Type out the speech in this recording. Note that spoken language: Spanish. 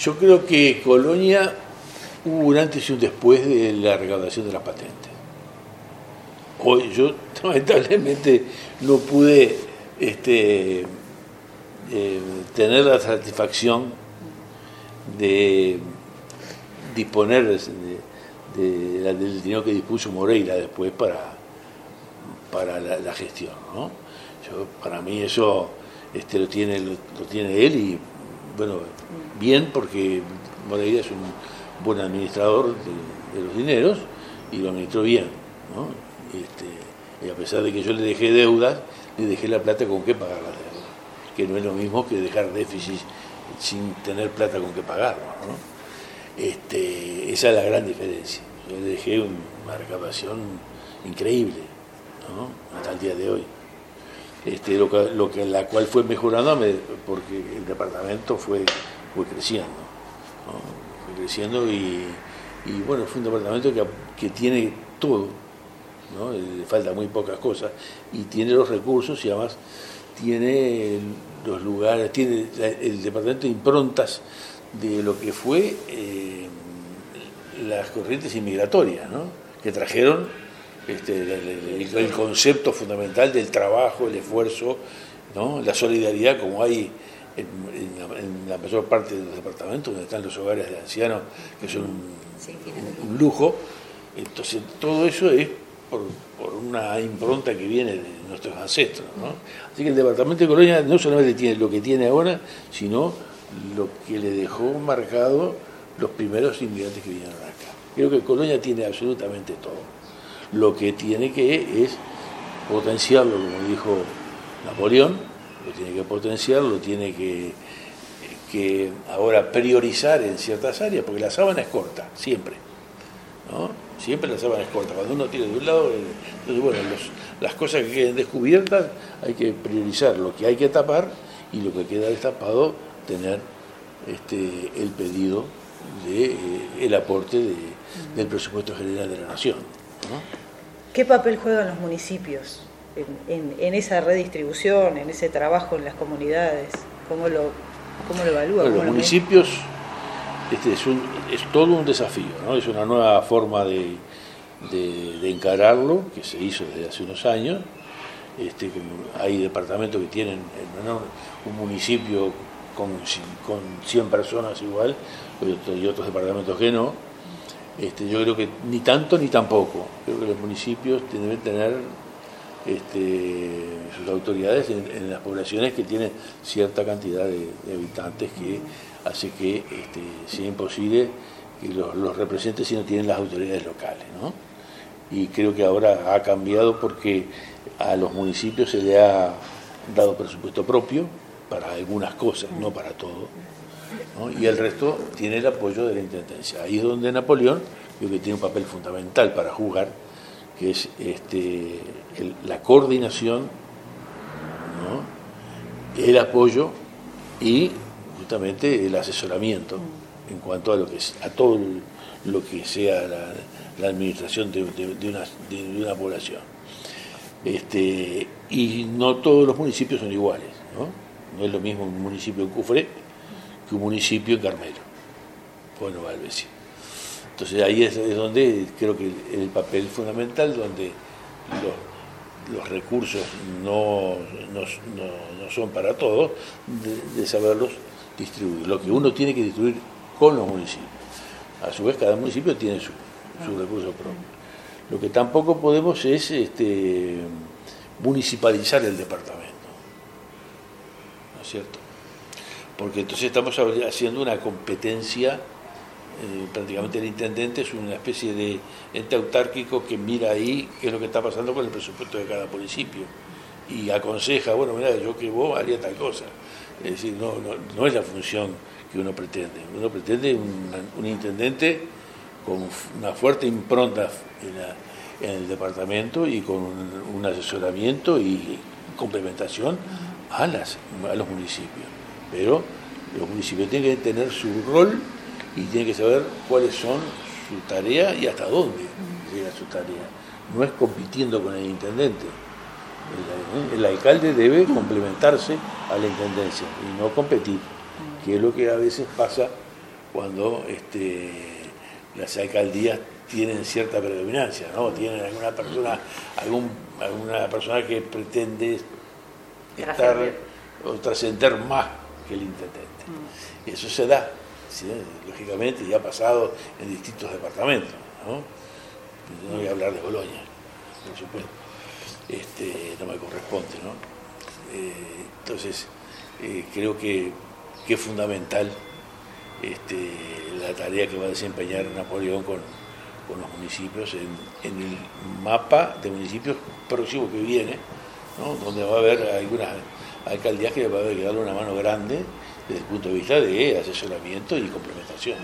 Yo creo que Colonia hubo un antes y un después de la recaudación de las patentes. Hoy yo lamentablemente no pude este, eh, tener la satisfacción de disponer de, del dinero que dispuso Moreira después para, para la, gestión. ¿no? para mí eso este, lo, tiene, lo, tiene él y bueno, bien porque Moreira es un buen administrador de, los dineros y lo administró bien. ¿no? Este, y a pesar de que yo le dejé deudas, le dejé la plata con qué pagar la deuda que no es lo mismo que dejar déficit sin tener plata con que pagarlo. Este, esa es la gran diferencia. Yo le dejé una recaudación increíble hasta el día de hoy. Este, lo, que, lo que la cual fue mejorando porque el departamento fue, fue creciendo, fue creciendo y, bueno, fue un departamento que, que tiene todo, ¿no? le falta muy pocas cosas y tiene los recursos y además tiene los lugares, tiene el departamento de improntas de lo que fue eh, las corrientes inmigratorias, ¿no? que trajeron este, el, concepto fundamental del trabajo, el esfuerzo, ¿no? la solidaridad como hay en, la, mayor parte de los departamentos, donde están los hogares de ancianos, que son un lujo. Entonces, todo eso es por, una impronta que viene de nuestros ancestros. ¿no? Así que el departamento de Colonia no solamente tiene lo que tiene ahora, sino lo que le dejó marcado los primeros inmigrantes que vinieron acá. Creo que Colonia tiene absolutamente todo. Lo que tiene que es potenciarlo, como dijo Napoleón, lo tiene que potenciar, lo tiene que, que ahora priorizar en ciertas áreas, porque la sábana es corta, siempre. ¿no? Siempre la sábana es corta. Cuando uno tiene de un lado, eh, entonces, bueno, las cosas que queden descubiertas hay que priorizar lo que hay que tapar y lo que queda destapado, tener este, el pedido de eh, aporte del presupuesto general de la nación. ¿Qué papel juegan los municipios en, esa redistribución, en ese trabajo en las comunidades? ¿Cómo lo, cómo lo evalúan? los municipios este es, un, es todo un desafío, ¿no? es una nueva forma de, de, encararlo que se hizo desde hace unos años. Este, hay departamentos que tienen un municipio con, con 100 personas igual y otros departamentos que no. Este, yo creo que ni tanto ni tampoco. Creo que los municipios deben tener este, sus autoridades en, las poblaciones que tienen cierta cantidad de habitantes que hace que este, sea imposible que los, los representen si no tienen las autoridades locales. ¿no? Y creo que ahora ha cambiado porque a los municipios se le ha dado presupuesto propio para algunas cosas, no para todo. Y el resto tiene el apoyo de la Intendencia. Ahí es donde Napoleón creo que tiene un papel fundamental para jugar, que es este, la coordinación, el apoyo y el asesoramiento en cuanto a lo que a todo lo que sea la, administración de, una, población. Este, y no todos los municipios son iguales, ¿no? No es lo mismo un municipio en Cufré que un municipio en Carmelo, bueno, Valvesi. Entonces ahí es, donde creo que el, papel fundamental, donde los, recursos no, no, son para todos, de saberlos distribuir, lo que uno tiene que distribuir con los municipios. A su vez, cada municipio tiene su, su recurso propio. Lo que tampoco podemos es este, municipalizar el departamento. ¿No es cierto? Porque entonces estamos haciendo una competencia, eh, prácticamente el intendente es una especie de ente autárquico que mira ahí qué es lo que está pasando con el presupuesto de cada municipio y aconseja, bueno, mira, yo que vos haría tal cosa. Es decir, no, es la función que uno pretende. Uno pretende un, intendente con una fuerte impronta en, el departamento y con un, asesoramiento y complementación a, las, a los municipios. Pero los municipios tienen que tener su rol y tienen que saber cuáles son su tarea y hasta dónde llega su tarea. No es compitiendo con el intendente el, alcalde debe complementarse a la intendencia y no competir, que es lo que a veces pasa cuando este, las alcaldías tienen cierta predominancia, ¿no? Tienen alguna persona, algún, alguna persona que pretende estar o trascender más que el intendente. Mm. Eso se da, lógicamente, y ha pasado en distintos departamentos, ¿no? No voy a hablar de Boloña, por supuesto. Este, no me corresponde, ¿no? Eh, entonces, eh, creo que, que, es fundamental este, la tarea que va a desempeñar Napoleón con, con los municipios en, el mapa de municipios próximo que viene, donde va a haber algunas alcaldías que va a haber que darle una mano grande desde el punto de vista de asesoramiento y complementación.